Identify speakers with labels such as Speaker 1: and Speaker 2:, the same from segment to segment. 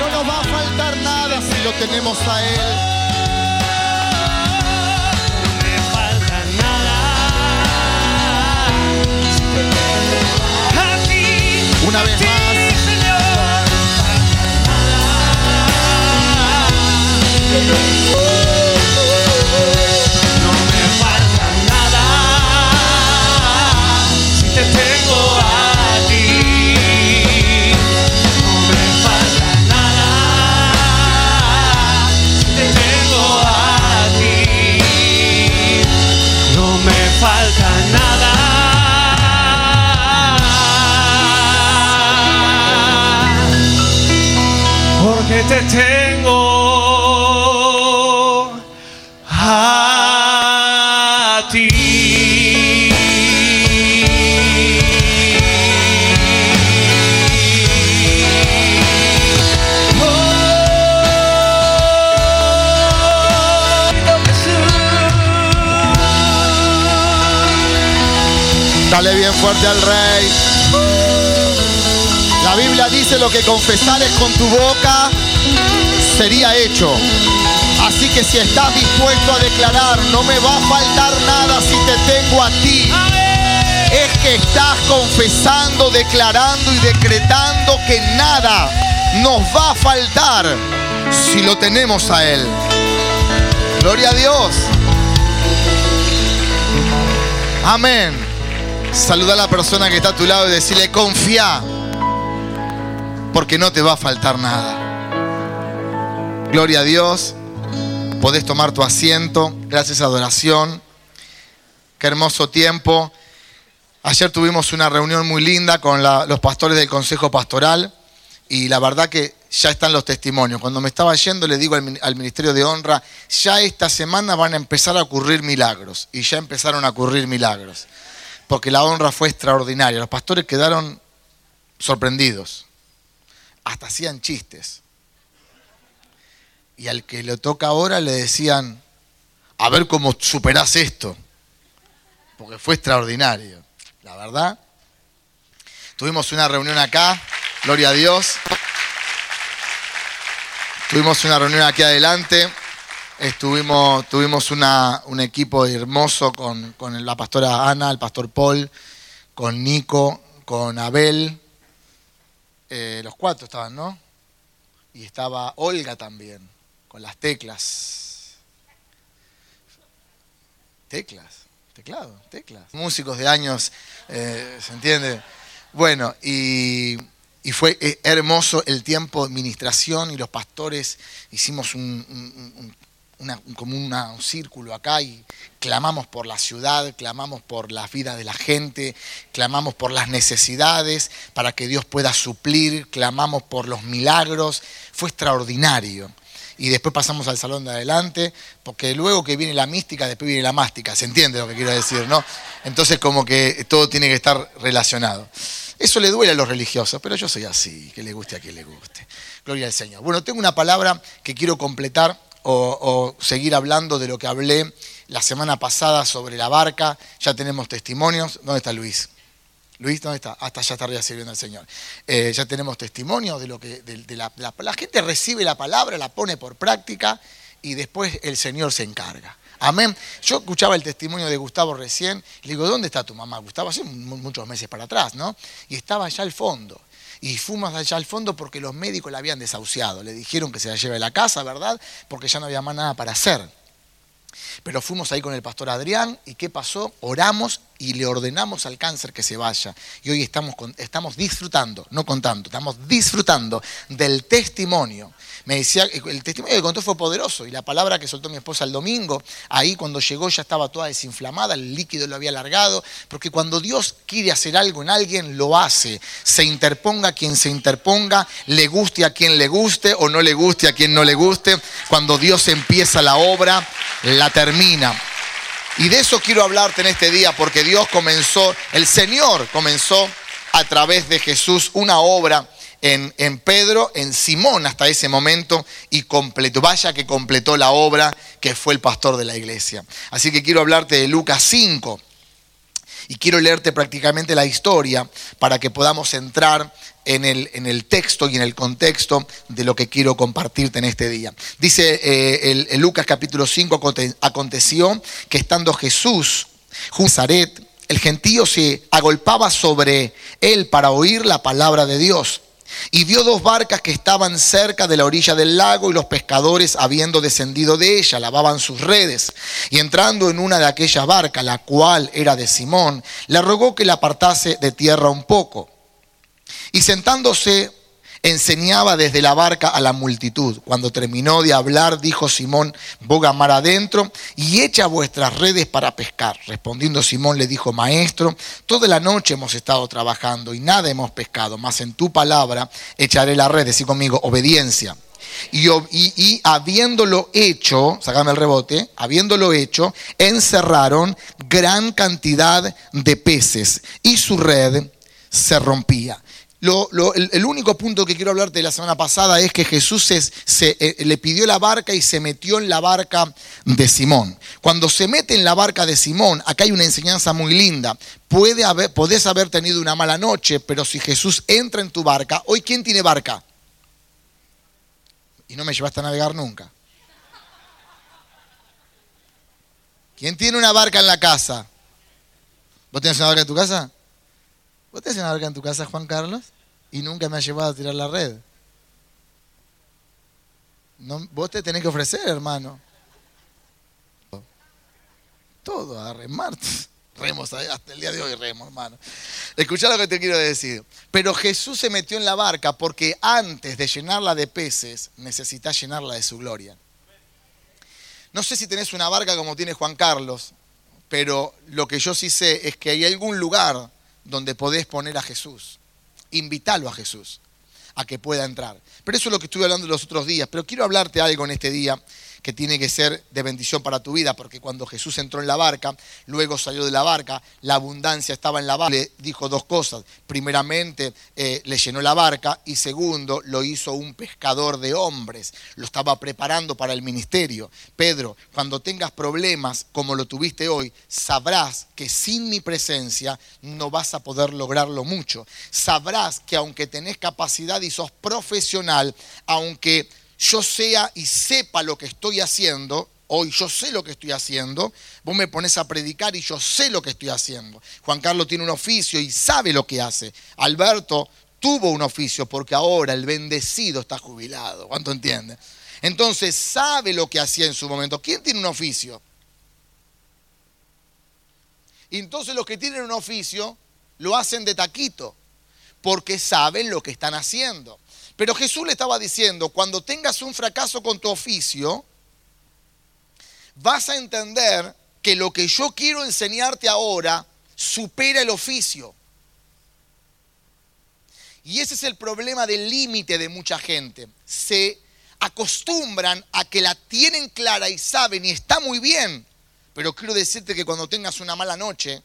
Speaker 1: No nos va a faltar nada si lo tenemos a Él.
Speaker 2: No me falta nada.
Speaker 1: Una vez más.
Speaker 2: Señor. Te tengo a ti.
Speaker 1: Dale bien fuerte al Rey. La Biblia dice lo que confesares con tu boca sería hecho. Así que si estás dispuesto a declarar, no me va a faltar nada si te tengo a ti. Es que estás confesando, declarando y decretando que nada nos va a faltar si lo tenemos a Él. Gloria a Dios. Amén. Saluda a la persona que está a tu lado y decirle, confía, porque no te va a faltar nada. Gloria a Dios. Podés tomar tu asiento. Gracias, adoración. Qué hermoso tiempo. Ayer tuvimos una reunión muy linda con los pastores del Consejo Pastoral y la verdad que ya están los testimonios. Cuando me estaba yendo le digo al Ministerio de Honra, ya esta semana van a empezar a ocurrir milagros. Y ya empezaron a ocurrir milagros. Porque la honra fue extraordinaria. Los pastores quedaron sorprendidos. Hasta hacían chistes. Y al que le toca ahora le decían, a ver cómo superás esto. Porque fue extraordinario. La verdad. Tuvimos una reunión acá, gloria a Dios. Tuvimos una reunión aquí adelante. Estuvimos, tuvimos un equipo hermoso con la pastora Ana, el pastor Paul, con Nico, con Abel. Eh, los cuatro estaban, ¿no? Y estaba Olga también, con las teclas. Teclas, teclado, teclas. Músicos de años, eh, ¿se entiende? Bueno, y, y fue eh, hermoso el tiempo de ministración y los pastores hicimos un- como un círculo acá y clamamos por la ciudad, clamamos por la vida de la gente, clamamos por las necesidades para que Dios pueda suplir, clamamos por los milagros. Fue extraordinario. Y después pasamos al salón de adelante, porque luego que viene la mística, después viene la mástica. ¿Se entiende lo que quiero decir, no? Entonces como que todo tiene que estar relacionado. Eso le duele a los religiosos, pero yo soy así, que le guste a quien le guste. Gloria al Señor. Bueno, tengo una palabra que quiero completar o, seguir hablando de lo que hablé la semana pasada sobre la barca. Ya tenemos testimonios. ¿Dónde está Luis? Luis, ¿dónde está? Hasta allá estaría sirviendo al Señor. Eh, ya tenemos testimonios de lo que de, la, la- la gente recibe la palabra, la pone por práctica y después el Señor se encarga. Amén. Yo escuchaba el testimonio de Gustavo recién le digo, ¿dónde está tu mamá? Gustavo hace mu- muchos meses para atrás, ¿no? Y estaba allá al fondo. Y fuimos allá al fondo porque los médicos la habían desahuciado. Le dijeron que se la lleve a la casa, ¿verdad? Porque ya no había más nada para hacer. Pero fuimos ahí con el pastor Adrián y ¿qué pasó? Oramos y le ordenamos al cáncer que se vaya. Y hoy estamos, estamos disfrutando, no contando, estamos disfrutando del testimonio. Me decía, el testimonio que contó fue poderoso y la palabra que soltó mi esposa el domingo, ahí cuando llegó ya estaba toda desinflamada, el líquido lo había alargado, porque cuando Dios quiere hacer algo en alguien, lo hace. Se interponga quien se interponga, le guste a quien le guste o no le guste a quien no le guste. Cuando Dios empieza la obra, la termina. Y de eso quiero hablarte en este día, porque Dios comenzó, el Señor comenzó a través de Jesús una obra en, en Pedro, en Simón hasta ese momento, y completó, vaya que completó la obra que fue el pastor de la iglesia. Así que quiero hablarte de Lucas 5. Y quiero leerte prácticamente la historia para que podamos entrar en el, en el texto y en el contexto de lo que quiero compartirte en este día. Dice eh, el, Lucas capítulo 5, aconte- aconteció que estando Jesús Nazaret, el gentío se agolpaba sobre él para oír la palabra de Dios. Y vio dos barcas que estaban cerca de la orilla del lago y los pescadores, habiendo descendido de ella, lavaban sus redes. Y entrando en una de aquellas barcas, la cual era de Simón, le rogó que la apartase de tierra un poco. Y sentándose, enseñaba desde la barca a la multitud. Cuando terminó de hablar, dijo Simón, boga mar adentro y echa vuestras redes para pescar. Respondiendo Simón le dijo, maestro, toda la noche hemos estado trabajando y nada hemos pescado, mas en tu palabra echaré la red. Decí conmigo, obediencia. Y, y habiéndolo hecho, sacame el rebote, habiéndolo hecho, encerraron gran cantidad de peces y su red se rompía. El, único punto que quiero hablarte de la semana pasada es que Jesús se, eh, le pidió la barca y se metió en la barca de Simón. Cuando se mete en la barca de Simón, acá hay una enseñanza muy linda. Puede haber, podés haber tenido una mala noche, pero si Jesús entra en tu barca, hoy ¿quién tiene barca? Y no me llevaste a navegar nunca. ¿Quién tiene una barca en la casa? ¿Vos tenés una barca en tu casa? ¿Vos tenés una barca en tu casa, Juan Carlos? Y nunca me has llevado a tirar la red. No, vos te tenés que ofrecer, hermano. Todo, a remar. Remos, hasta el día de hoy remo, hermano. Escuchá lo que te quiero decir. Pero Jesús se metió en la barca porque antes de llenarla de peces, necesitas llenarla de su gloria. No sé si tenés una barca como tiene Juan Carlos, pero lo que yo sí sé es que hay algún lugar donde podés poner a Jesús. Invítalo a Jesús a que pueda entrar. Pero eso es lo que estuve hablando los otros días. Pero quiero hablarte algo en este día que tiene que ser de bendición para tu vida, porque cuando Jesús entró en la barca, luego salió de la barca, la abundancia estaba en la barca, le dijo dos cosas. Primeramente, eh, le llenó la barca y segundo, lo hizo un pescador de hombres, lo estaba preparando para el ministerio. Pedro, cuando tengas problemas como lo tuviste hoy, sabrás que sin mi presencia no vas a poder lograrlo mucho. Sabrás que aunque tenés capacidad y sos profesional, aunque yo sea y sepa lo que estoy haciendo, hoy yo sé lo que estoy haciendo, vos me pones a predicar y yo sé lo que estoy haciendo. Juan Carlos tiene un oficio y sabe lo que hace. Alberto tuvo un oficio porque ahora el bendecido está jubilado. ¿Cuánto entiende? Entonces sabe lo que hacía en su momento. ¿Quién tiene un oficio? Y entonces los que tienen un oficio lo hacen de taquito, porque saben lo que están haciendo. Pero Jesús le estaba diciendo, cuando tengas un fracaso con tu oficio, vas a entender que lo que yo quiero enseñarte ahora supera el oficio. Y ese es el problema del límite de mucha gente. Se acostumbran a que la tienen clara y saben y está muy bien. Pero quiero decirte que cuando tengas una mala noche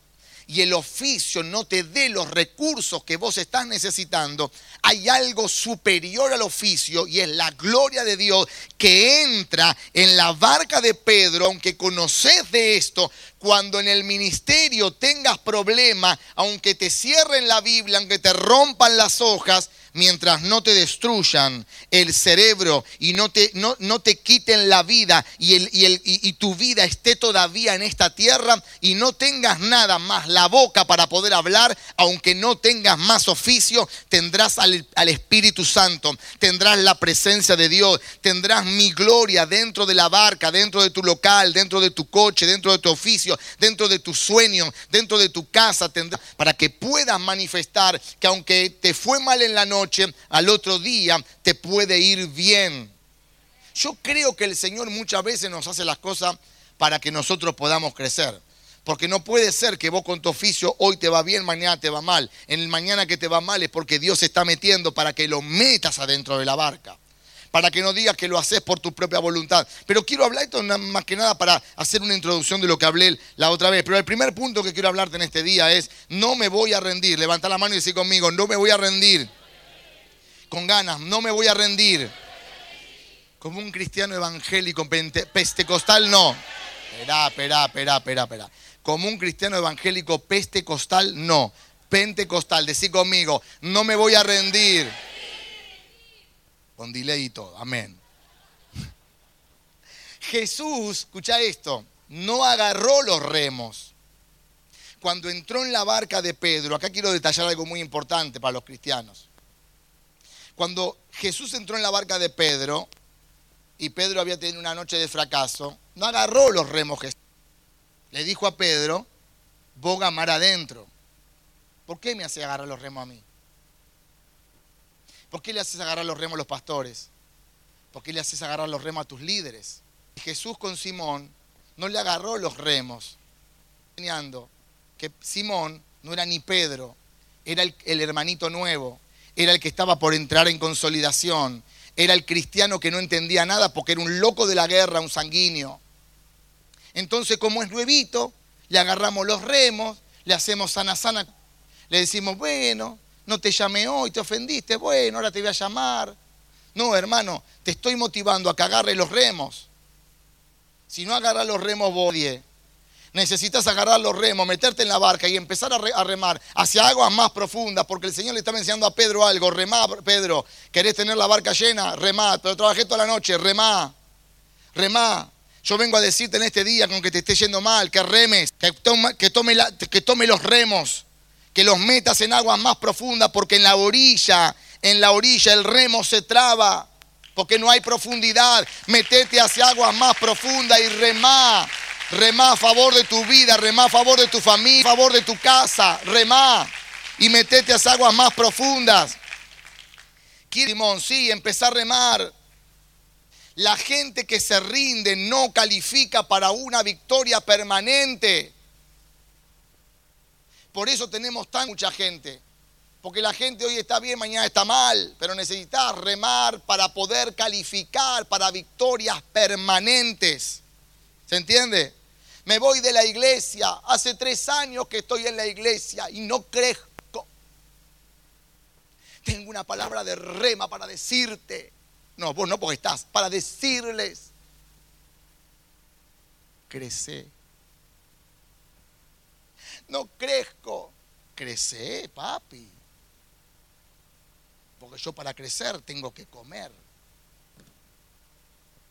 Speaker 1: y el oficio no te dé los recursos que vos estás necesitando, hay algo superior al oficio y es la gloria de Dios que entra en la barca de Pedro, aunque conoces de esto, cuando en el ministerio tengas problemas, aunque te cierren la Biblia, aunque te rompan las hojas, mientras no te destruyan el cerebro y no te, no, no te quiten la vida y, el, y, el, y, tu vida esté todavía en esta tierra y no tengas nada más la boca para poder hablar, aunque no tengas más oficio, tendrás al, al Espíritu Santo, tendrás la presencia de Dios, tendrás mi gloria dentro de la barca, dentro de tu local, dentro de tu coche, dentro de tu oficio, dentro de tu sueño, dentro de tu casa, tendrás, para que puedas manifestar que aunque te fue mal en la noche, al otro día te puede ir bien. Yo creo que el Señor muchas veces nos hace las cosas para que nosotros podamos crecer. Porque no puede ser que vos con tu oficio hoy te va bien, mañana te va mal. En el mañana que te va mal es porque Dios se está metiendo para que lo metas adentro de la barca. Para que no digas que lo haces por tu propia voluntad. Pero quiero hablar esto más que nada para hacer una introducción de lo que hablé la otra vez. Pero el primer punto que quiero hablarte en este día es, no me voy a rendir. Levanta la mano y decir conmigo, no me voy a rendir con ganas, no me voy a rendir. Como un cristiano evangélico pentecostal, no. Esperá, esperá, esperá, esperá, esperá. como un cristiano evangélico peste costal, no. Pentecostal, decí conmigo, no me voy a rendir. Con delay y todo, amén. Jesús, escucha esto, no agarró los remos. Cuando entró en la barca de Pedro, acá quiero detallar algo muy importante para los cristianos. Cuando Jesús entró en la barca de Pedro y Pedro había tenido una noche de fracaso, no agarró los remos Jesús. Le dijo a Pedro, boga mar adentro. ¿Por qué me hace agarrar los remos a mí? ¿Por qué le haces agarrar los remos a los pastores? ¿Por qué le haces agarrar los remos a tus líderes? Jesús con Simón no le agarró los remos, enseñando que Simón no era ni Pedro, era el, el, hermanito nuevo, era el que estaba por entrar en consolidación, era el cristiano que no entendía nada porque era un loco de la guerra, un sanguíneo. Entonces, como es nuevito, le agarramos los remos, le hacemos sana sana, le decimos, bueno, no te llamé hoy, te ofendiste, bueno, ahora te voy a llamar. No, hermano, te estoy motivando a que agarre los remos. Si no agarras los remos, bodie. Necesitas agarrar los remos, meterte en la barca y empezar a, remar hacia aguas más profundas, porque el Señor le estaba enseñando a Pedro algo. Remá, Pedro, ¿querés tener la barca llena? Remá, pero trabajé toda la noche, remá, remá. Yo vengo a decirte en este día, con que te esté yendo mal, que remes, que tome, que tome, que tome los remos, que los metas en aguas más profundas, porque en la orilla, en la orilla el remo se traba porque no hay profundidad. Metete hacia aguas más profundas y remá. Remá a favor de tu vida, remá a favor de tu familia, a favor de tu casa, remá. Y metete hacia aguas más profundas. Simón, sí, empezar a remar. La gente que se rinde no califica para una victoria permanente. Por eso tenemos tan mucha gente porque la gente hoy está bien, mañana está mal, pero necesitas remar para poder calificar para victorias permanentes. ¿Se entiende? Me voy de la iglesia, hace tres años que estoy en la iglesia y no crezco. Tengo una palabra de rema para decirte. No, vos no porque estás, para decirles. Crece. No crezco. Crece, papi. Porque yo para crecer tengo que comer.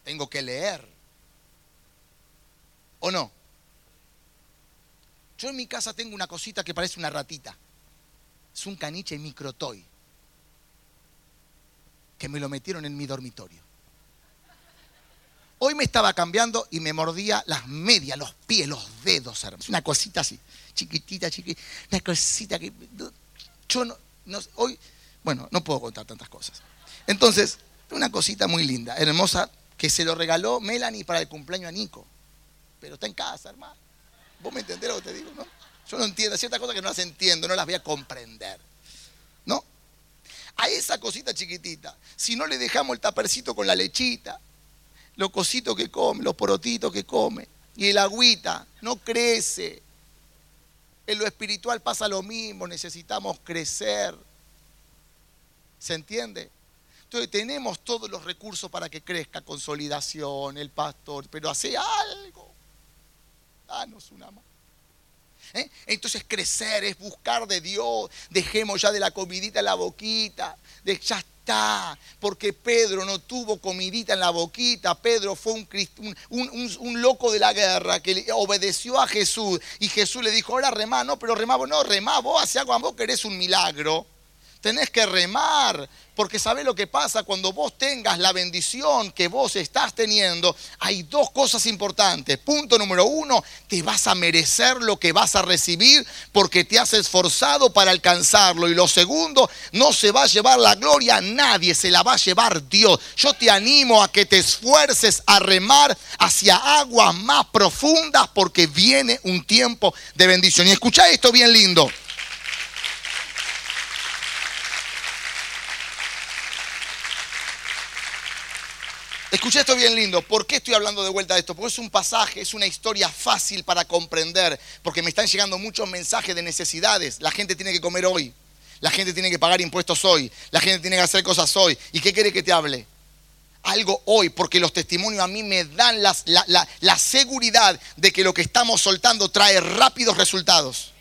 Speaker 1: Tengo que leer. ¿O no? Yo en mi casa tengo una cosita que parece una ratita. Es un caniche microtoy. Que me lo metieron en mi dormitorio. Hoy me estaba cambiando y me mordía las medias, los pies, los dedos, hermano. Una cosita así, chiquitita, chiquitita. Una cosita que. Yo no, no. Hoy bueno, no puedo contar tantas cosas. Entonces, una cosita muy linda, hermosa, que se lo regaló Melanie para el cumpleaños a Nico. Pero está en casa, hermano. ¿Vos me entendés lo que te digo, no? Yo no entiendo, ciertas cosas que no las entiendo, no las voy a comprender. ¿No? A esa cosita chiquitita, si no le dejamos el tapercito con la lechita, los cositos que come, los porotitos que come, y el agüita, no crece. En lo espiritual pasa lo mismo, necesitamos crecer. ¿Se entiende? Entonces tenemos todos los recursos para que crezca consolidación, el pastor, pero hace algo. Danos una mano. ¿Eh? Entonces crecer es buscar de Dios. Dejemos ya de la comidita en la boquita. De, ya está. Porque Pedro no tuvo comidita en la boquita. Pedro fue un, un, un, loco de la guerra que obedeció a Jesús. Y Jesús le dijo, ahora remá, no, pero remá, no, remá, vos hacia algo, vos querés un milagro tenés que remar, porque sabés lo que pasa cuando vos tengas la bendición que vos estás teniendo. Hay dos cosas importantes. Punto número uno, te vas a merecer lo que vas a recibir porque te has esforzado para alcanzarlo. Y lo segundo, no se va a llevar la gloria a nadie, se la va a llevar Dios. Yo te animo a que te esfuerces a remar hacia aguas más profundas porque viene un tiempo de bendición. Y escucha esto bien lindo. Escuché esto bien lindo. ¿Por qué estoy hablando de vuelta de esto? Porque es un pasaje, es una historia fácil para comprender, porque me están llegando muchos mensajes de necesidades. La gente tiene que comer hoy, la gente tiene que pagar impuestos hoy, la gente tiene que hacer cosas hoy. ¿Y qué quiere que te hable? algo hoy, porque los testimonios a mí me dan la- la seguridad de que lo que estamos soltando trae rápidos resultados.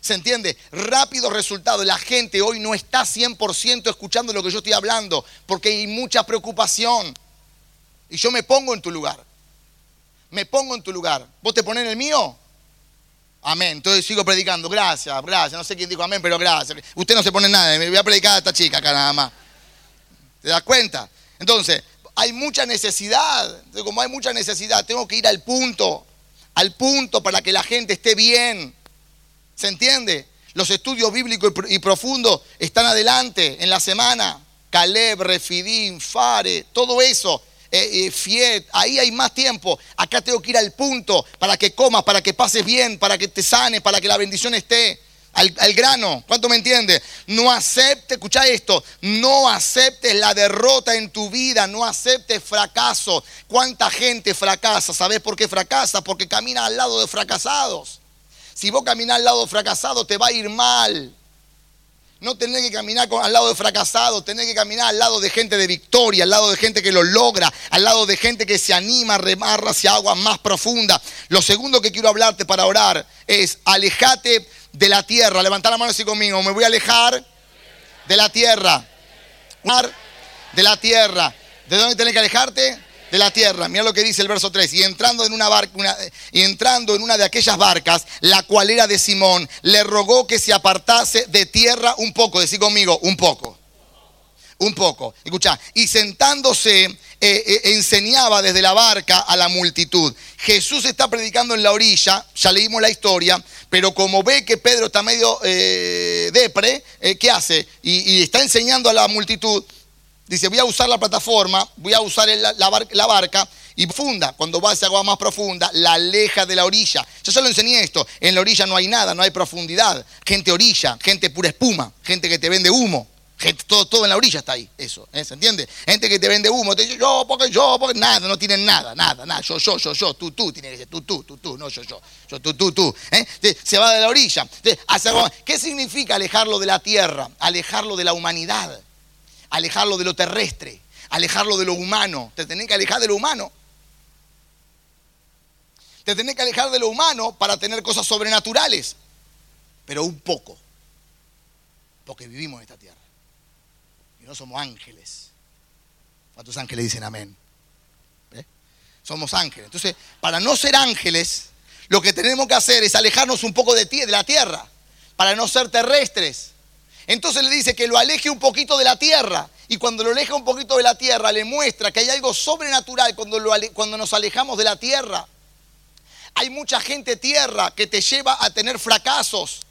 Speaker 1: ¿Se entiende? Rápidos resultados. La gente hoy no está 100% escuchando lo que yo estoy hablando, porque hay mucha preocupación. Y yo me pongo en tu lugar. Me pongo en tu lugar. ¿Vos te ponés en el mío? Amén. Entonces sigo predicando. Gracias, gracias. No sé quién dijo amén, pero gracias. Usted no se pone nada. Me voy a predicar a esta chica acá nada más. ¿Te das cuenta? Entonces, hay mucha necesidad. Como hay mucha necesidad, tengo que ir al punto. Al punto para que la gente esté bien. ¿Se entiende? Los estudios bíblicos y profundos están adelante en la semana. Caleb, Refidim, Fare, todo eso. Eh, eh, Fiet, ahí hay más tiempo. Acá tengo que ir al punto para que comas, para que pases bien, para que te sanes, para que la bendición esté. Al, al grano, ¿cuánto me entiende? No acepte, escucha esto, no aceptes la derrota en tu vida, no aceptes fracaso. ¿Cuánta gente fracasa? ¿Sabes por qué fracasa? Porque camina al lado de fracasados. Si vos caminás al lado de fracasado, te va a ir mal. No tenés que caminar con- al lado de fracasado, tenés que caminar al lado de gente de victoria, al lado de gente que lo logra, al lado de gente que se anima a remar hacia aguas más profundas. Lo segundo que quiero hablarte para orar es alejate de la tierra. Levanta la mano así conmigo. Me voy a alejar de la tierra. De la tierra. ¿De dónde tenés que alejarte? De la tierra. Mira lo que dice el verso 3. Y entrando en una barca, entrando en una de aquellas barcas, la cual era de Simón, le rogó que se apartase de tierra un poco. Decí conmigo, un poco. Un poco. Escucha. Y sentándose, eh, eh, enseñaba desde la barca a la multitud. Jesús está predicando en la orilla, ya leímos la historia, pero como ve que Pedro está medio eh, depre, ¿qué hace? Y, y está enseñando a la multitud. Dice, voy a usar la plataforma, voy a usar la, bar- la barca y funda. Cuando va hacia agua más profunda, la aleja de la orilla. Yo ya lo enseñé esto. En la orilla no hay nada, no hay profundidad. Gente orilla, gente pura espuma, gente que te vende humo. Todo, todo en la orilla está ahí, eso, ¿eh? ¿se entiende? Gente que te vende humo, te dice yo, porque yo, porque nada, no tienen nada, nada, nada, yo, yo, yo, yo, tú, tú, tiene que ser tú, tú, tú, tú, no yo, yo, yo, tú, tú, tú, ¿eh? Se- Se va de la orilla. Se- ¿Qué significa alejarlo de la tierra? Alejarlo de la humanidad alejarlo de lo terrestre, alejarlo de lo humano. Te tenés que alejar de lo humano. Te tenés que alejar de lo humano para tener cosas sobrenaturales, pero un poco, porque vivimos en esta tierra y no somos ángeles. ¿Cuántos ángeles dicen amén? ¿Eh? Somos ángeles. Entonces, para no ser ángeles, lo que tenemos que hacer es alejarnos un poco de, la tierra, para no ser terrestres. Entonces le dice que lo aleje un poquito de la tierra. Y cuando lo aleja un poquito de la tierra, le muestra que hay algo sobrenatural cuando, cuando nos alejamos de la tierra. Hay mucha gente tierra que te lleva a tener fracasos.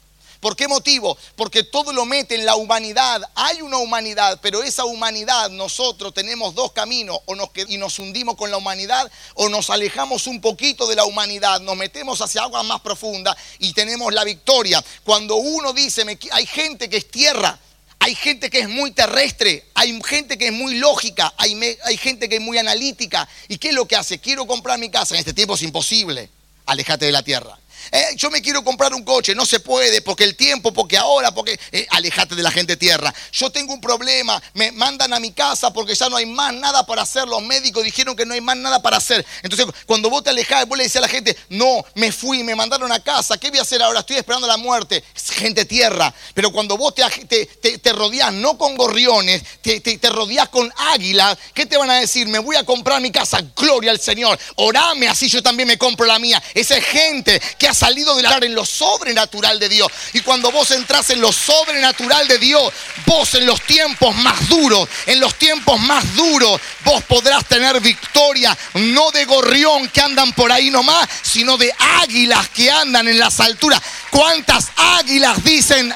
Speaker 1: ¿Por qué motivo? Porque todo lo mete en la humanidad. Hay una humanidad, pero esa humanidad nosotros tenemos dos caminos. O nos, y nos hundimos con la humanidad o nos alejamos un poquito de la humanidad. Nos metemos hacia aguas más profundas y tenemos la victoria. Cuando uno dice, me hay gente que es tierra. Hay gente que es muy terrestre, hay gente que es muy lógica, hay, hay gente que es muy analítica. ¿Y qué es lo que hace? Quiero comprar mi casa. En este tiempo es imposible. Alejate de la tierra. Eh, yo me quiero comprar un coche, no se puede, porque el tiempo, porque ahora, porque eh, alejate de la gente tierra. Yo tengo un problema, me mandan a mi casa porque ya no hay más nada para hacer. Los médicos dijeron que no hay más nada para hacer. Entonces, cuando vos te alejás, vos le decís a la gente, no, me fui, me mandaron a casa, ¿qué voy a hacer ahora? Estoy esperando la muerte. Es gente tierra. Pero cuando vos te, te, te- te rodeás no con gorriones, te, te, rodeás con águilas, ¿qué te van a decir? Me voy a comprar mi casa, gloria al Señor. Orame, así yo también me compro la mía. Esa es gente que ha salido de la en lo sobrenatural de Dios. Y cuando vos entras en lo sobrenatural de Dios, vos en los tiempos más duros, en los tiempos más duros, vos podrás tener victoria, no de gorrión que andan por ahí nomás, sino de águilas que andan en las alturas. ¿Cuántas águilas dicen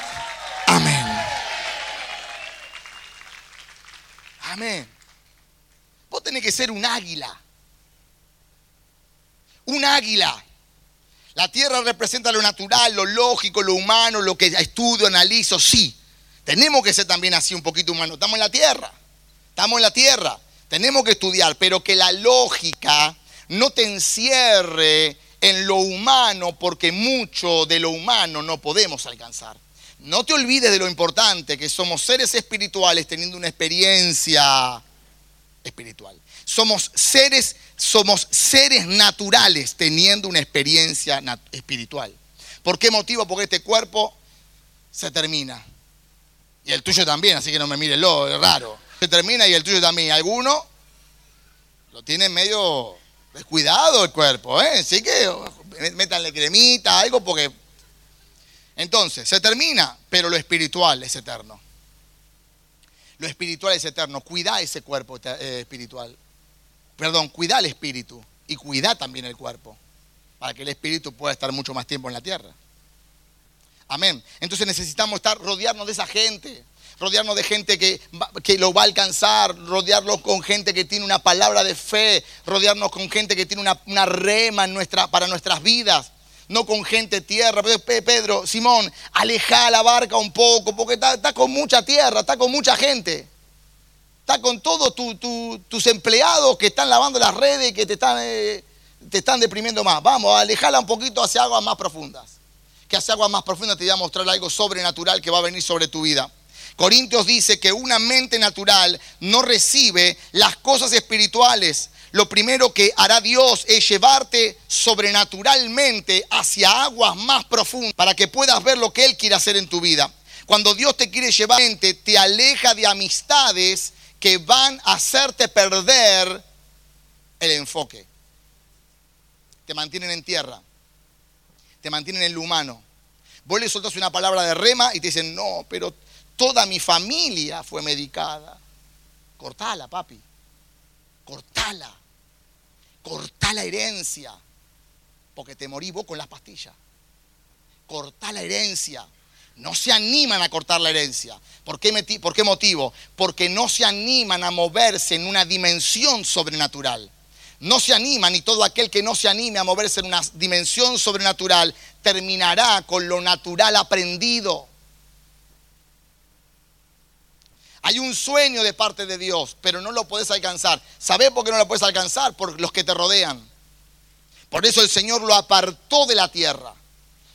Speaker 1: amén? Amén. Vos tenés que ser un águila. Un águila. La tierra representa lo natural, lo lógico, lo humano, lo que estudio, analizo, sí. Tenemos que ser también así un poquito humanos. Estamos en la tierra. Estamos en la tierra. Tenemos que estudiar, pero que la lógica no te encierre en lo humano, porque mucho de lo humano no podemos alcanzar. No te olvides de lo importante que somos seres espirituales teniendo una experiencia espiritual. Somos seres, somos seres naturales teniendo una experiencia espiritual. ¿Por qué motivo? Porque este cuerpo se termina. Y el tuyo también, así que no me mires lo, es raro. Se termina y el tuyo también. Alguno lo tiene medio descuidado el cuerpo, ¿eh? Así que métanle cremita, algo, porque. Entonces, se termina, pero lo espiritual es eterno. Lo espiritual es eterno. Cuida ese cuerpo eh, espiritual. Perdón, cuida el espíritu y cuida también el cuerpo, para que el espíritu pueda estar mucho más tiempo en la tierra. Amén. Entonces necesitamos estar, rodearnos de esa gente, rodearnos de gente que, que lo va a alcanzar, rodearnos con gente que tiene una palabra de fe, rodearnos con gente que tiene una, una rema en nuestra, para nuestras vidas, no con gente tierra. Pero, Pe- Pedro, Simón, aleja la barca un poco, porque está con mucha tierra, está con mucha gente. Está con todos tu- tu- tus empleados que están lavando las redes y que te están, eh, te están deprimiendo más. Vamos, alejala un poquito hacia aguas más profundas que hacia aguas más profundas te voy a mostrar algo sobrenatural que va a venir sobre tu vida. Corintios dice que una mente natural no recibe las cosas espirituales. Lo primero que hará Dios es llevarte sobrenaturalmente hacia aguas más profundas para que puedas ver lo que Él quiere hacer en tu vida. Cuando Dios te quiere llevar, te aleja de amistades que van a hacerte perder el enfoque. Te mantienen en tierra te mantienen en lo humano. Vos le soltás una palabra de rema y te dicen, no, pero toda mi familia fue medicada. Cortala, papi. Cortala. Cortá la herencia. Porque te morí vos con las pastillas. Cortá la herencia. No se animan a cortar la herencia. ¿Por qué, ¿Por qué motivo? Porque no se animan a moverse en una dimensión sobrenatural no se animan y todo aquel que no se anime a moverse en una dimensión sobrenatural terminará con lo natural aprendido. Hay un sueño de parte de Dios, pero no lo puedes alcanzar. ¿Sabés por qué no lo puedes alcanzar? Por los que te rodean. Por eso el Señor lo apartó de la tierra,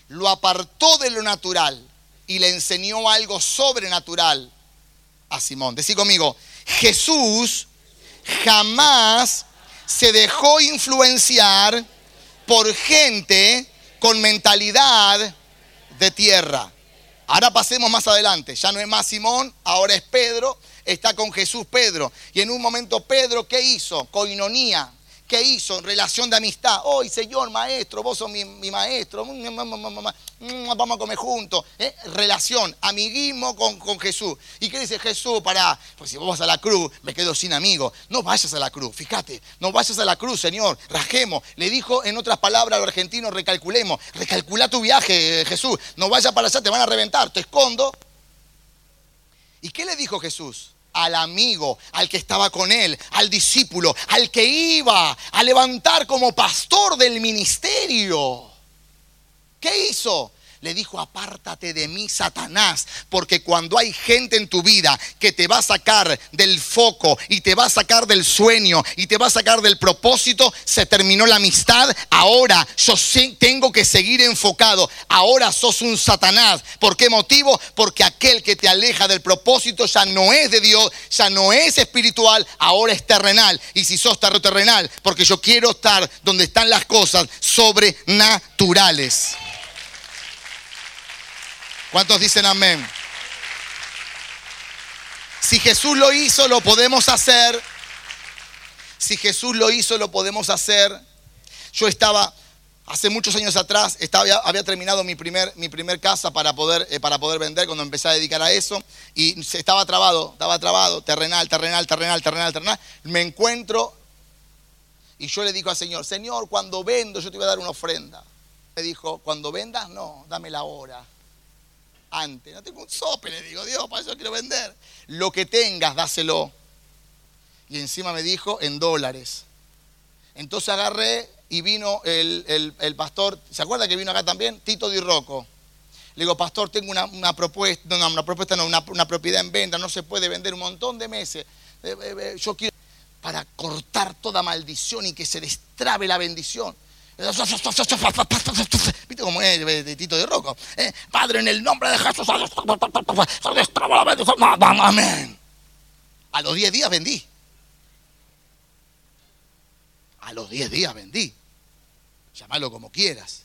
Speaker 1: lo apartó de lo natural y le enseñó algo sobrenatural a Simón. Decí conmigo, Jesús jamás se dejó influenciar por gente con mentalidad de tierra. Ahora pasemos más adelante. Ya no es más Simón, ahora es Pedro. Está con Jesús Pedro. Y en un momento Pedro, ¿qué hizo? Coinonía. ¿Qué hizo? Relación de amistad. Hoy, Señor, maestro, vos sos mi, mi maestro. Mm, Vamos a comer juntos. ¿Eh? Relación, amiguismo con, con Jesús. ¿Y qué dice Jesús? Pará, pues si vos vas a la cruz, me quedo sin amigos. No vayas a la cruz, fíjate, no vayas a la cruz, Señor. Rajemos. Le dijo en otras palabras a los argentinos, recalculemos. Recalcula tu viaje, Jesús. No vayas para allá, te van a reventar. Te escondo. ¿Y qué le dijo Jesús? Al amigo, al que estaba con él, al discípulo, al que iba a levantar como pastor del ministerio. ¿Qué hizo? Le dijo, apártate de mí, Satanás, porque cuando hay gente en tu vida que te va a sacar del foco y te va a sacar del sueño y te va a sacar del propósito, se terminó la amistad, ahora yo tengo que seguir enfocado, ahora sos un Satanás. ¿Por qué motivo? Porque aquel que te aleja del propósito ya no es de Dios, ya no es espiritual, ahora es terrenal. Y si sos terrenal, porque yo quiero estar donde están las cosas sobrenaturales. ¿Cuántos dicen amén? Si Jesús lo hizo, lo podemos hacer. Si Jesús lo hizo, lo podemos hacer. Yo estaba, hace muchos años atrás, había, terminado mi primer, casa para poder, eh, para poder vender cuando empecé a dedicar a eso. Y estaba trabado, estaba trabado, terrenal, terrenal, terrenal, terrenal, terrenal. Me encuentro y yo le digo al Señor, Señor, cuando vendo yo te voy a dar una ofrenda. Me dijo, cuando vendas, no, dame la hora No tengo un sope, le digo, Dios, para eso quiero vender. Lo que tengas, dáselo. Y encima me dijo, en dólares. Entonces agarré y vino el, el- el pastor, ¿se acuerda que vino acá también? Tito Di Rocco. Le digo, pastor, tengo una, una propuesta, no, una propuesta no, una, una propiedad en venta, no se puede vender un montón de meses. Eh, eh, eh, yo quiero para cortar toda maldición y que se destrabe la bendición. ¿Viste cómo es eh, de Tito de Rocco? Eh, Padre, en el nombre de Jesús. Amén. A los 10 días vendí. A los 10 días vendí. Llámalo como quieras.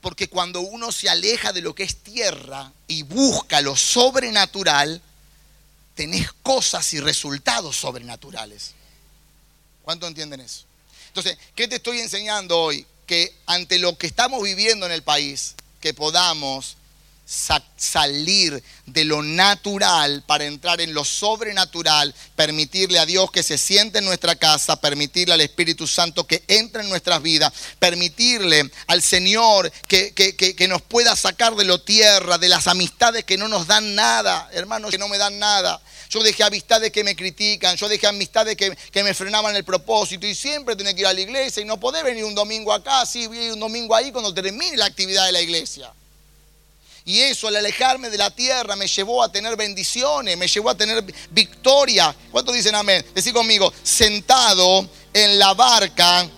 Speaker 1: Porque cuando uno se aleja de lo que es tierra y busca lo sobrenatural, tenés cosas y resultados sobrenaturales. ¿Cuánto entienden eso? Entonces, ¿qué te estoy enseñando hoy? Que ante lo que estamos viviendo en el país, que podamos salir de lo natural para entrar en lo sobrenatural, permitirle a Dios que se siente en nuestra casa, permitirle al Espíritu Santo que entre en nuestras vidas, permitirle al Señor que, que, nos pueda sacar de lo tierra, de las amistades que no nos dan nada, hermanos que no me dan nada. Yo dejé amistades que me critican, yo dejé amistades que, que me frenaban el propósito y siempre tenía que ir a la iglesia y no poder venir un domingo acá, sí, un domingo ahí cuando termine la actividad de la iglesia. Y eso al alejarme de la tierra me llevó a tener bendiciones, me llevó a tener victoria. ¿Cuántos dicen amén? Decir conmigo, sentado en la barca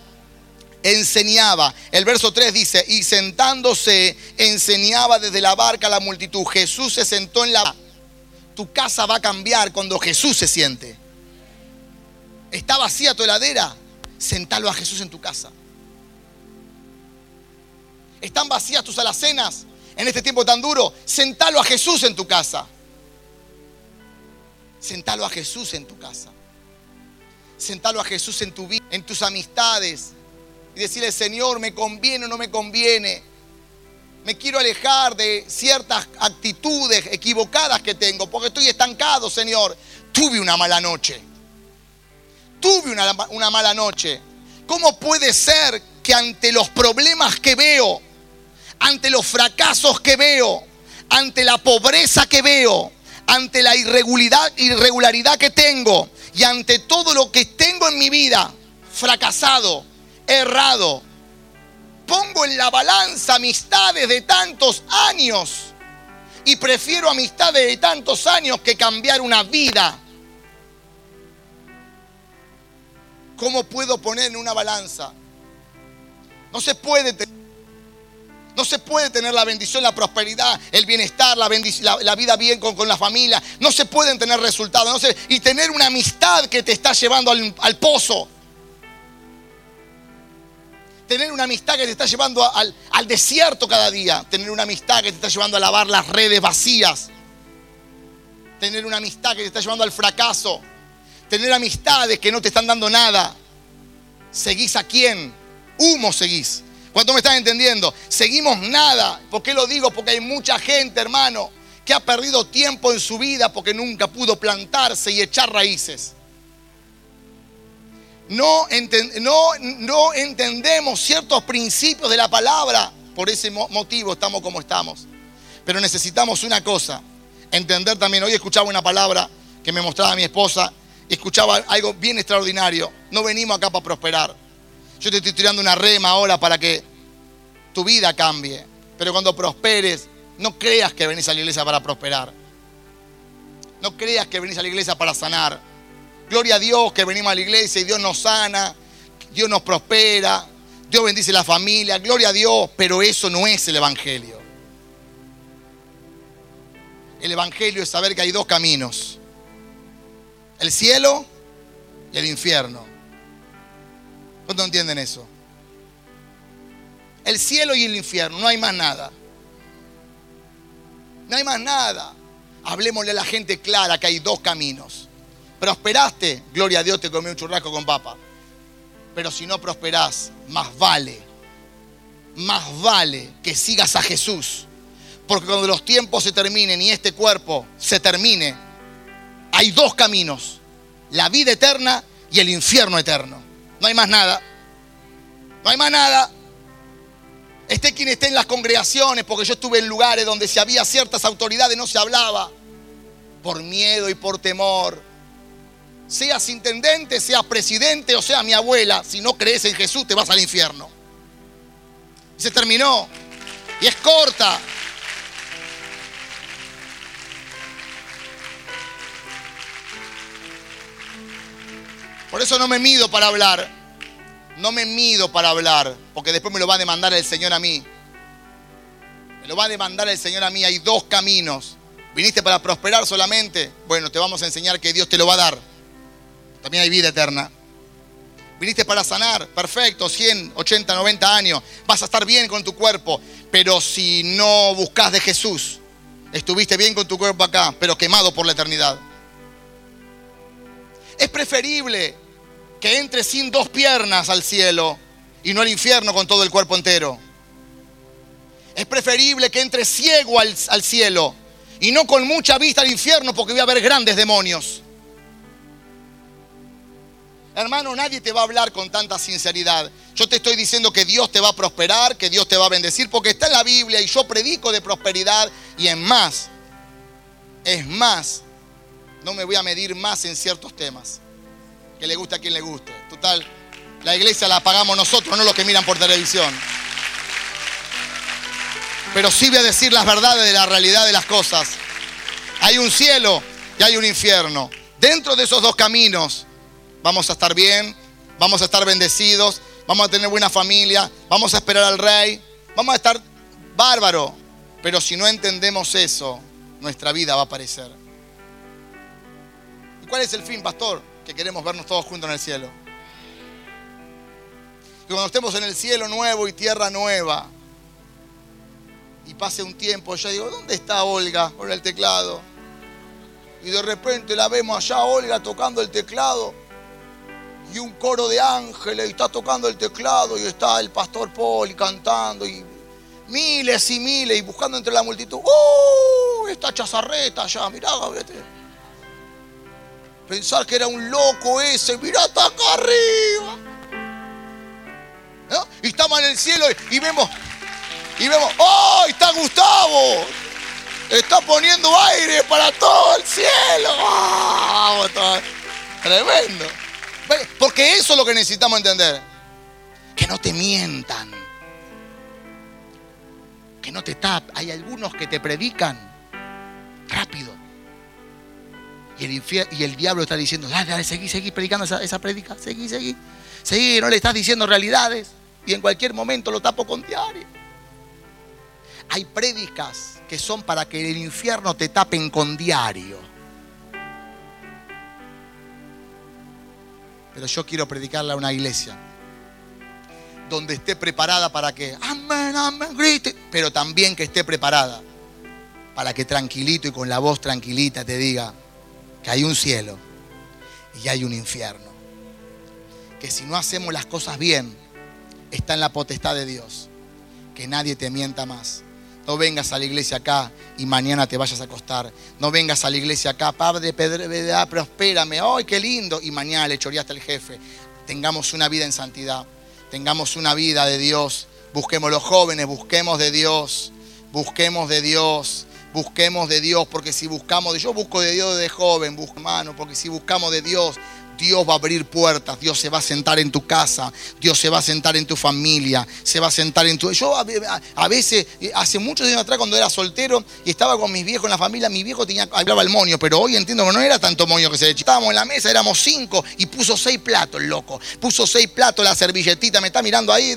Speaker 1: enseñaba. El verso 3 dice, y sentándose enseñaba desde la barca a la multitud. Jesús se sentó en la... Tu casa va a cambiar cuando Jesús se siente. ¿Está vacía tu heladera? Sentalo a Jesús en tu casa. ¿Están vacías tus alacenas? en este tiempo tan duro, sentalo a Jesús en tu casa. Sentalo a Jesús en tu casa. Sentalo a Jesús en tu vida, en tus amistades. Y decirle, Señor, ¿me conviene o no me conviene? Me quiero alejar de ciertas actitudes equivocadas que tengo, porque estoy estancado, Señor. Tuve una mala noche. Tuve una, una mala noche. ¿Cómo puede ser que ante los problemas que veo, ante los fracasos que veo, ante la pobreza que veo, ante la irregularidad, irregularidad que tengo y ante todo lo que tengo en mi vida, fracasado, errado, pongo en la balanza amistades de tantos años y prefiero amistades de tantos años que cambiar una vida. ¿Cómo puedo poner en una balanza? No se puede tener no se puede tener la bendición, la prosperidad, el bienestar, la, la, vida bien con, la familia. No se pueden tener resultados. y tener una amistad que te está llevando al, pozo. Tener una amistad que te está llevando al, desierto cada día. Tener una amistad que te está llevando a lavar las redes vacías. Tener una amistad que te está llevando al fracaso. Tener amistades que no te están dando nada. ¿Seguís a quién? Humo seguís. ¿Cuánto me están entendiendo? Seguimos nada. ¿Por qué lo digo? Porque hay mucha gente, hermano, que ha perdido tiempo en su vida porque nunca pudo plantarse y echar raíces. No, no, no entendemos ciertos principios de la palabra. Por ese motivo estamos como estamos. Pero necesitamos una cosa, entender también. Hoy escuchaba una palabra que me mostraba mi esposa, escuchaba algo bien extraordinario. No venimos acá para prosperar. Yo te estoy tirando una rema ahora para que tu vida cambie. Pero cuando prosperes, no creas que venís a la iglesia para prosperar. No creas que venís a la iglesia para sanar. Gloria a Dios que venimos a la iglesia y Dios nos sana, Dios nos prospera, Dios bendice la familia, gloria a Dios, pero eso no es el Evangelio. El Evangelio es saber que hay dos caminos, el cielo y el infierno. ¿Cuántos entienden eso? El cielo y el infierno, no hay más nada. No hay más nada. Hablemosle a la gente clara que hay dos caminos. Prosperaste, gloria a Dios, te comí un churrasco con papa. Pero si no prosperás, más vale, más vale que sigas a Jesús. Porque cuando los tiempos se terminen y este cuerpo se termine, hay dos caminos, la vida eterna y el infierno eterno. No hay más nada. No hay más nada. Esté quien esté en las congregaciones, porque yo estuve en lugares donde si había ciertas autoridades no se hablaba, por miedo y por temor. Seas intendente, seas presidente o sea mi abuela, si no crees en Jesús te vas al infierno. se terminó. Y es corta. Por eso no me mido para hablar. No me mido para hablar, porque después me lo va a demandar el Señor a mí. Me lo va a demandar el Señor a mí. Hay dos caminos. ¿Viniste para prosperar solamente? Bueno, te vamos a enseñar que Dios te lo va a dar. También hay vida eterna. Viniste para sanar, perfecto, 100, 80, 90 años, vas a estar bien con tu cuerpo, pero si no buscas de Jesús, estuviste bien con tu cuerpo acá, pero quemado por la eternidad. Es preferible que entres sin dos piernas al cielo y no al infierno con todo el cuerpo entero. Es preferible que entres ciego al, al cielo y no con mucha vista al infierno porque voy a ver grandes demonios. Hermano, nadie te va a hablar con tanta sinceridad. Yo te estoy diciendo que Dios te va a prosperar, que Dios te va a bendecir, porque está en la Biblia y yo predico de prosperidad y en más. Es más, no me voy a medir más en ciertos temas. Que le guste a quien le guste. Total, la iglesia la pagamos nosotros, no los que miran por televisión. Pero sí voy a decir las verdades de la realidad de las cosas. Hay un cielo y hay un infierno. Dentro de esos dos caminos vamos a estar bien, vamos a estar bendecidos, vamos a tener buena familia, vamos a esperar al rey, vamos a estar bárbaro. Pero si no entendemos eso, nuestra vida va a parecer. ¿Y cuál es el fin, pastor? Que queremos vernos todos juntos en el cielo. Que cuando estemos en el cielo nuevo y tierra nueva, y pase un tiempo, yo digo, ¿dónde está Olga con el teclado? Y de repente la vemos allá, Olga, tocando el teclado y un coro de ángeles y está tocando el teclado y está el pastor Paul cantando y miles y miles y buscando entre la multitud. ¡Uh! Esta chazarreta allá, mirá, vete. Pensar que era un loco ese, mirá, está acá arriba. ¿No? Y estamos en el cielo y vemos, y vemos, ¡oh! Está Gustavo. Está poniendo aire para todo el cielo. ¡Ah! Tremendo. Porque eso es lo que necesitamos entender. Que no te mientan. Que no te tapen. Hay algunos que te predican rápido. Y el, y el diablo está diciendo, dale, dale, seguí, seguí predicando esa, predica. Seguí, seguí. Seguí, no le estás diciendo realidades. Y en cualquier momento lo tapo con diario. Hay prédicas que son para que el infierno te tapen con diario. Pero yo quiero predicarle a una iglesia donde esté preparada para que, amén, amén, grite, pero también que esté preparada para que tranquilito y con la voz tranquilita te diga que hay un cielo y hay un infierno. Que si no hacemos las cosas bien, está en la potestad de Dios. Que nadie te mienta más. No vengas a la iglesia acá y mañana te vayas a acostar. No vengas a la iglesia acá, Padre, pedredad, prospérame. ¡Ay, qué lindo! Y mañana le choreaste al jefe. Tengamos una vida en santidad. Tengamos una vida de Dios. Busquemos los jóvenes, busquemos de Dios. Busquemos de Dios. Busquemos de Dios, porque si buscamos de yo busco de Dios de joven, busco hermano, porque si buscamos de Dios, Dios va a abrir puertas, Dios se va a sentar en tu casa, Dios se va a sentar en tu familia, se va a sentar en tu... Yo a, veces, hace muchos años atrás cuando era soltero y estaba con mis viejos en la familia, mi viejo tenía, hablaba el moño, pero hoy entiendo que no era tanto moño que se le Estábamos en la mesa, éramos cinco y puso seis platos, loco. Puso seis platos, la servilletita, me está mirando ahí,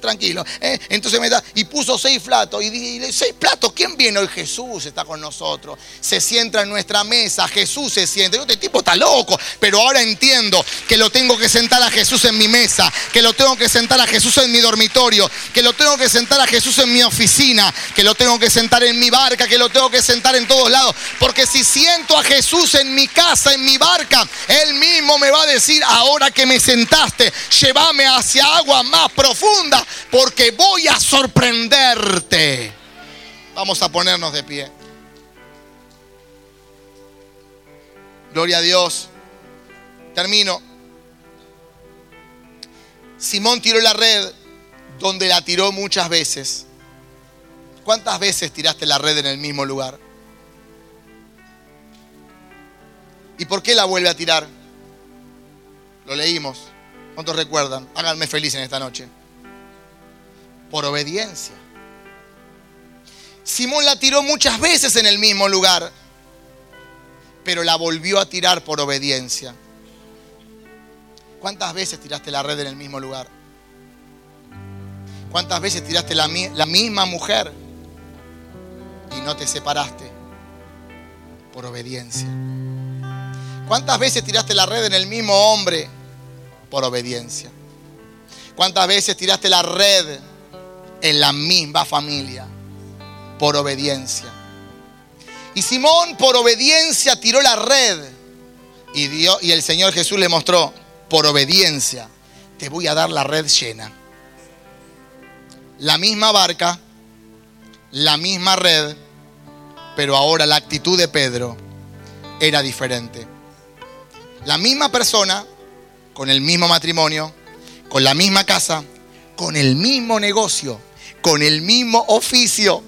Speaker 1: tranquilo. ¿eh? Entonces me da, y puso seis platos. Y, y seis platos, ¿quién viene hoy? Jesús está con nosotros. Se sienta en nuestra mesa, Jesús se siente. Este tipo está loco, pero ahora entiendo que lo tengo que sentar a Jesús en mi mesa, que lo tengo que sentar a Jesús en mi dormitorio, que lo tengo que sentar a Jesús en mi oficina, que lo tengo que sentar en mi barca, que lo tengo que sentar en todos lados. Porque si siento a Jesús en mi casa, en mi barca, Él mismo me va a decir, ahora que me sentaste, llévame hacia agua más profunda, porque voy a sorprenderte. Vamos a ponernos de pie. Gloria a Dios. Termino. Simón tiró la red donde la tiró muchas veces. ¿Cuántas veces tiraste la red en el mismo lugar? ¿Y por qué la vuelve a tirar? Lo leímos. ¿Cuántos recuerdan? Háganme feliz en esta noche. Por obediencia. Simón la tiró muchas veces en el mismo lugar, pero la volvió a tirar por obediencia. ¿Cuántas veces tiraste la red en el mismo lugar? ¿Cuántas veces tiraste la, misma mujer y no te separaste por obediencia? ¿Cuántas veces tiraste la red en el mismo hombre Por obediencia. ¿Cuántas veces tiraste la red en la misma familia? Por obediencia. Y Simón por obediencia tiró la red. Y el Señor Jesús le mostró, por obediencia, te voy a dar la red llena. La misma barca, la misma red, pero ahora la actitud de Pedro era diferente. La misma persona, con el mismo matrimonio, con la misma casa, con el mismo negocio, con el mismo oficio.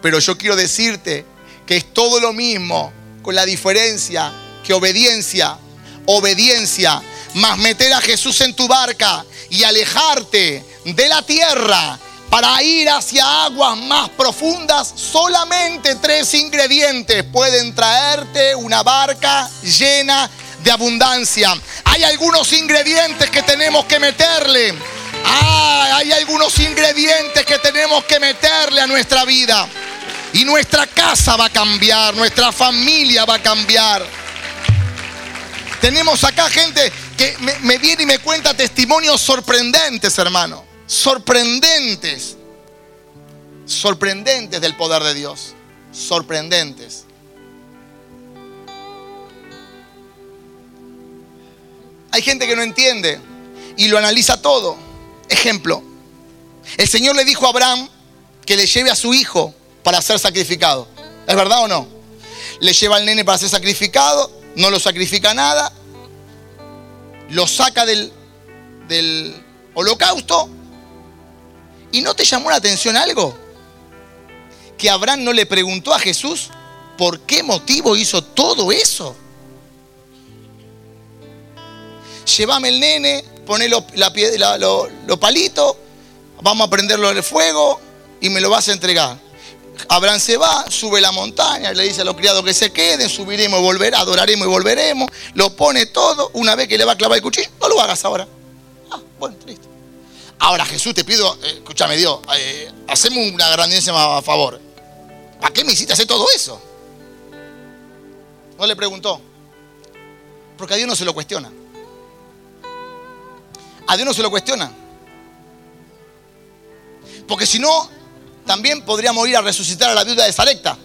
Speaker 1: Pero yo quiero decirte que es todo lo mismo, con la diferencia que obediencia, obediencia, más meter a Jesús en tu barca y alejarte de la tierra para ir hacia aguas más profundas, solamente tres ingredientes pueden traerte una barca llena de abundancia. Hay algunos ingredientes que tenemos que meterle. Ah, hay algunos ingredientes que tenemos que meterle a nuestra vida. Y nuestra casa va a cambiar, nuestra familia va a cambiar. Tenemos acá gente que me, viene y me cuenta testimonios sorprendentes, hermano. Sorprendentes. Sorprendentes del poder de Dios. Sorprendentes. Hay gente que no entiende y lo analiza todo. Ejemplo, el Señor le dijo a Abraham que le lleve a su hijo para ser sacrificado. ¿Es verdad o no? Le lleva al nene para ser sacrificado, no lo sacrifica nada, lo saca del, del holocausto. ¿Y no te llamó la atención algo? Que Abraham no le preguntó a Jesús por qué motivo hizo todo eso. Llévame el nene, ponelo la, pie- la- lo- los palitos, vamos a prenderlo en el fuego y me lo vas a entregar. Abraham se va, sube la montaña, le dice a los criados que se queden, subiremos y volveremos, adoraremos y volveremos, lo pone todo, una vez que le va a clavar el cuchillo, no lo hagas ahora. Ah, bueno, listo. Ahora Jesús te pido, eh, escúchame Dios, eh, hacemos una grandísima favor. ¿Para qué me hiciste hacer todo eso? No le preguntó. Porque a Dios no se lo cuestiona. A Dios no se lo cuestiona. Porque si no, también podríamos ir a resucitar a la viuda de Sarepta.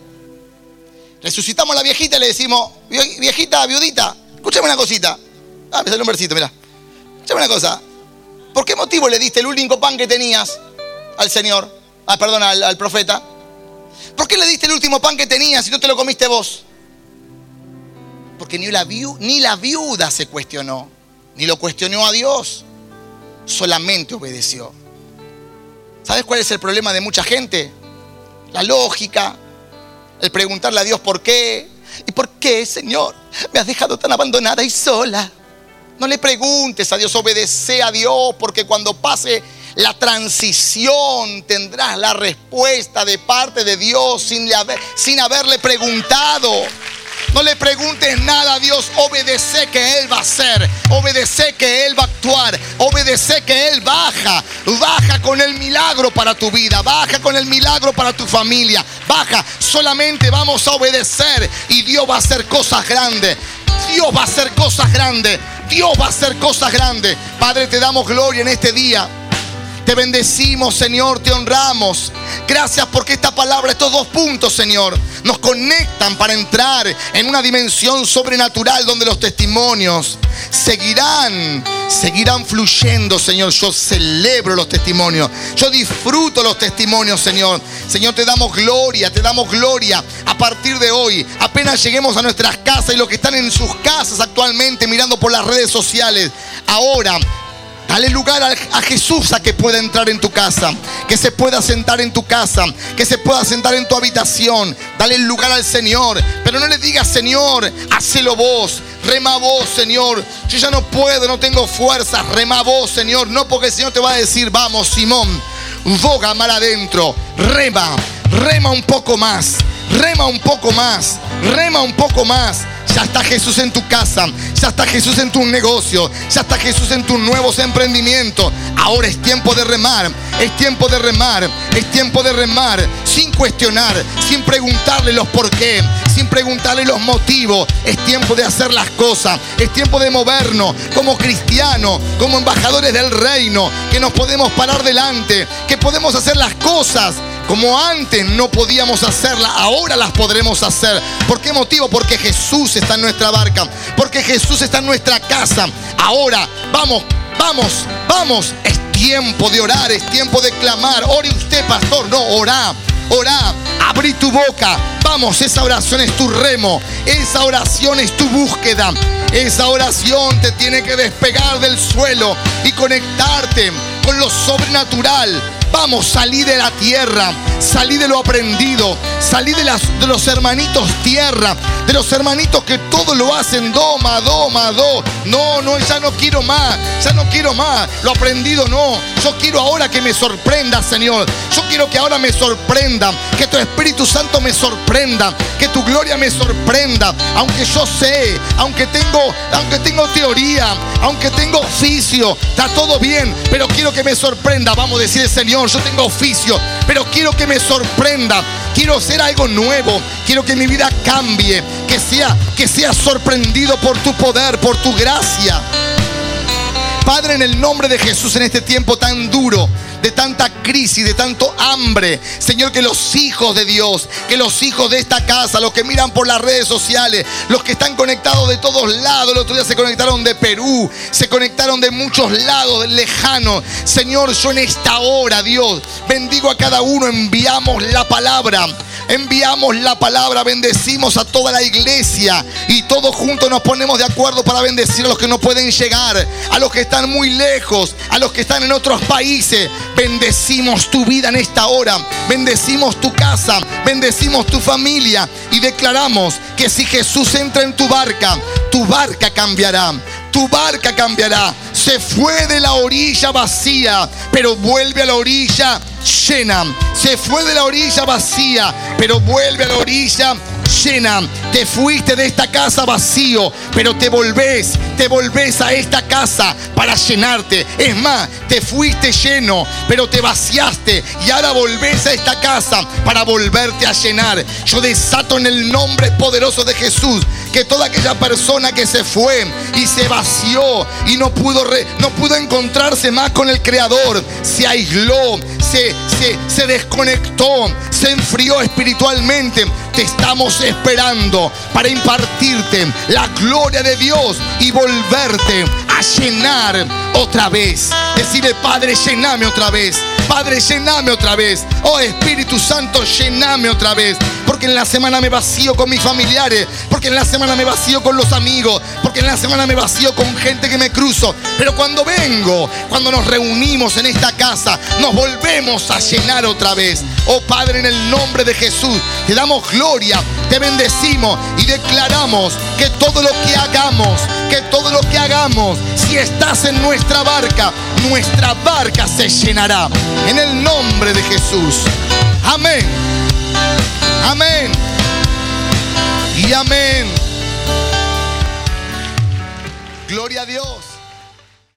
Speaker 1: Resucitamos a la viejita y le decimos, "Vie- viejita, viudita, escúchame una cosita. Ah, me salió un versito, mira. Escúchame una cosa. ¿Por qué motivo le diste el único pan que tenías al Señor? Ah, perdón, al, al profeta. ¿Por qué le diste el último pan que tenías si no te lo comiste vos? Porque ni la, viu- ni la viuda se cuestionó, ni lo cuestionó a Dios, solamente obedeció. ¿Sabes cuál es el problema de mucha gente? La lógica, el preguntarle a Dios por qué. ¿Y por qué, Señor, me has dejado tan abandonada y sola? No le preguntes a Dios, obedece a Dios, porque cuando pase la transición tendrás la respuesta de parte de Dios sin, sin haberle preguntado. No le preguntes nada a Dios, obedece que Él va a hacer, obedece que Él va a actuar, obedece que Él baja, baja con el milagro para tu vida, baja con el milagro para tu familia, baja, solamente vamos a obedecer y Dios va a hacer cosas grandes, Dios va a hacer cosas grandes, Dios va a hacer cosas grandes. Padre, te damos gloria en este día. Te bendecimos, Señor, te honramos. Gracias porque esta palabra, estos dos puntos, Señor, nos conectan para entrar en una dimensión sobrenatural donde los testimonios seguirán, seguirán fluyendo, Señor. Yo celebro los testimonios. Yo disfruto los testimonios, Señor. Señor, te damos gloria, te damos gloria. A partir de hoy, apenas lleguemos a nuestras casas y los que están en sus casas actualmente mirando por las redes sociales, ahora Dale lugar a, Jesús a que pueda entrar en tu casa, que se pueda sentar en tu casa, que se pueda sentar en tu habitación. Dale lugar al Señor, pero no le digas, Señor, hacelo vos, rema vos, Señor. Yo ya no puedo, no tengo fuerza, rema vos, Señor. No porque el Señor te va a decir, vamos, Simón, boga mar adentro, rema, rema un poco más, rema un poco más, rema un poco más. Ya está Jesús en tu casa, ya está Jesús en tu negocio, ya está Jesús en tus nuevos emprendimientos. Ahora es tiempo de remar, es tiempo de remar, es tiempo de remar sin cuestionar, sin preguntarle los por qué, sin preguntarle los motivos. Es tiempo de hacer las cosas, es tiempo de movernos como cristianos, como embajadores del reino, que nos podemos parar delante, que podemos hacer las cosas como antes no podíamos hacerla, ahora las podremos hacer. ¿Por qué motivo? Porque Jesús está en nuestra barca, porque Jesús está en nuestra casa. Ahora, vamos, vamos, vamos. Es tiempo de orar, es tiempo de clamar. Ore usted, pastor, no, orá, orá, abrí tu boca. Vamos, esa oración es tu remo, esa oración es tu búsqueda. Esa oración te tiene que despegar del suelo y conectarte con lo sobrenatural Vamos, salí de la tierra, salí de lo aprendido, salí de, las, de los hermanitos tierra, de los hermanitos que todo lo hacen do, ma, do, ma, do. No, no, ya no quiero más, ya no quiero más. Lo aprendido no. Yo quiero ahora que me sorprenda, Señor. Yo quiero que ahora me sorprenda, que tu Espíritu Santo me sorprenda, que tu gloria me sorprenda. Aunque yo sé, aunque tengo, aunque tengo teoría, aunque tengo oficio, está todo bien, pero quiero que me sorprenda. Vamos a decir, Señor yo tengo oficio, pero quiero que me sorprenda. Quiero hacer algo nuevo. Quiero que mi vida cambie. Que sea, que sea sorprendido por tu poder, por tu gracia. Padre, en el nombre de Jesús, en este tiempo tan duro, de tanta crisis, de tanto hambre. Señor, que los hijos de Dios, que los hijos de esta casa, los que miran por las redes sociales, los que están conectados de todos lados, el otro día se conectaron de Perú, se conectaron de muchos lados lejanos. Señor, yo en esta hora, Dios, bendigo a cada uno, enviamos la palabra enviamos la palabra, bendecimos a toda la iglesia y todos juntos nos ponemos de acuerdo para bendecir a los que no pueden llegar, a los que están muy lejos, a los que están en otros países. Bendecimos tu vida en esta hora, bendecimos tu casa, bendecimos tu familia y declaramos que si Jesús entra en tu barca, tu barca cambiará tu barca cambiará. Se fue de la orilla vacía, pero vuelve a la orilla llena. Se fue de la orilla vacía, pero vuelve a la orilla llena. Te fuiste de esta casa vacío, pero te volvés, te volvés a esta casa para llenarte. Es más, te fuiste lleno, pero te vaciaste y ahora volvés a esta casa para volverte a llenar. Yo desato en el nombre poderoso de Jesús que toda aquella persona que se fue y se vació y no pudo, no pudo encontrarse más con el Creador, se aisló, se, se, se desconectó, se enfrió espiritualmente. Te estamos esperando para impartirte la gloria de Dios y volverte a llenar otra vez. Decirle, Padre, llename otra vez. Padre, llename otra vez. Oh Espíritu Santo, llename otra vez. Porque en la semana me vacío con mis familiares. Porque en la semana me vacío con los amigos. Porque en la semana me vacío con gente que me cruzo. Pero cuando vengo, cuando nos reunimos en esta casa, nos volvemos a llenar otra vez. Oh Padre, en el nombre de Jesús, te damos gloria, te bendecimos y declaramos que todo lo que hagamos, que todo lo que hagamos, si estás en nuestra barca, nuestra barca se llenará. En el nombre de Jesús. Amén. Amén. Y amén. Gloria a Dios.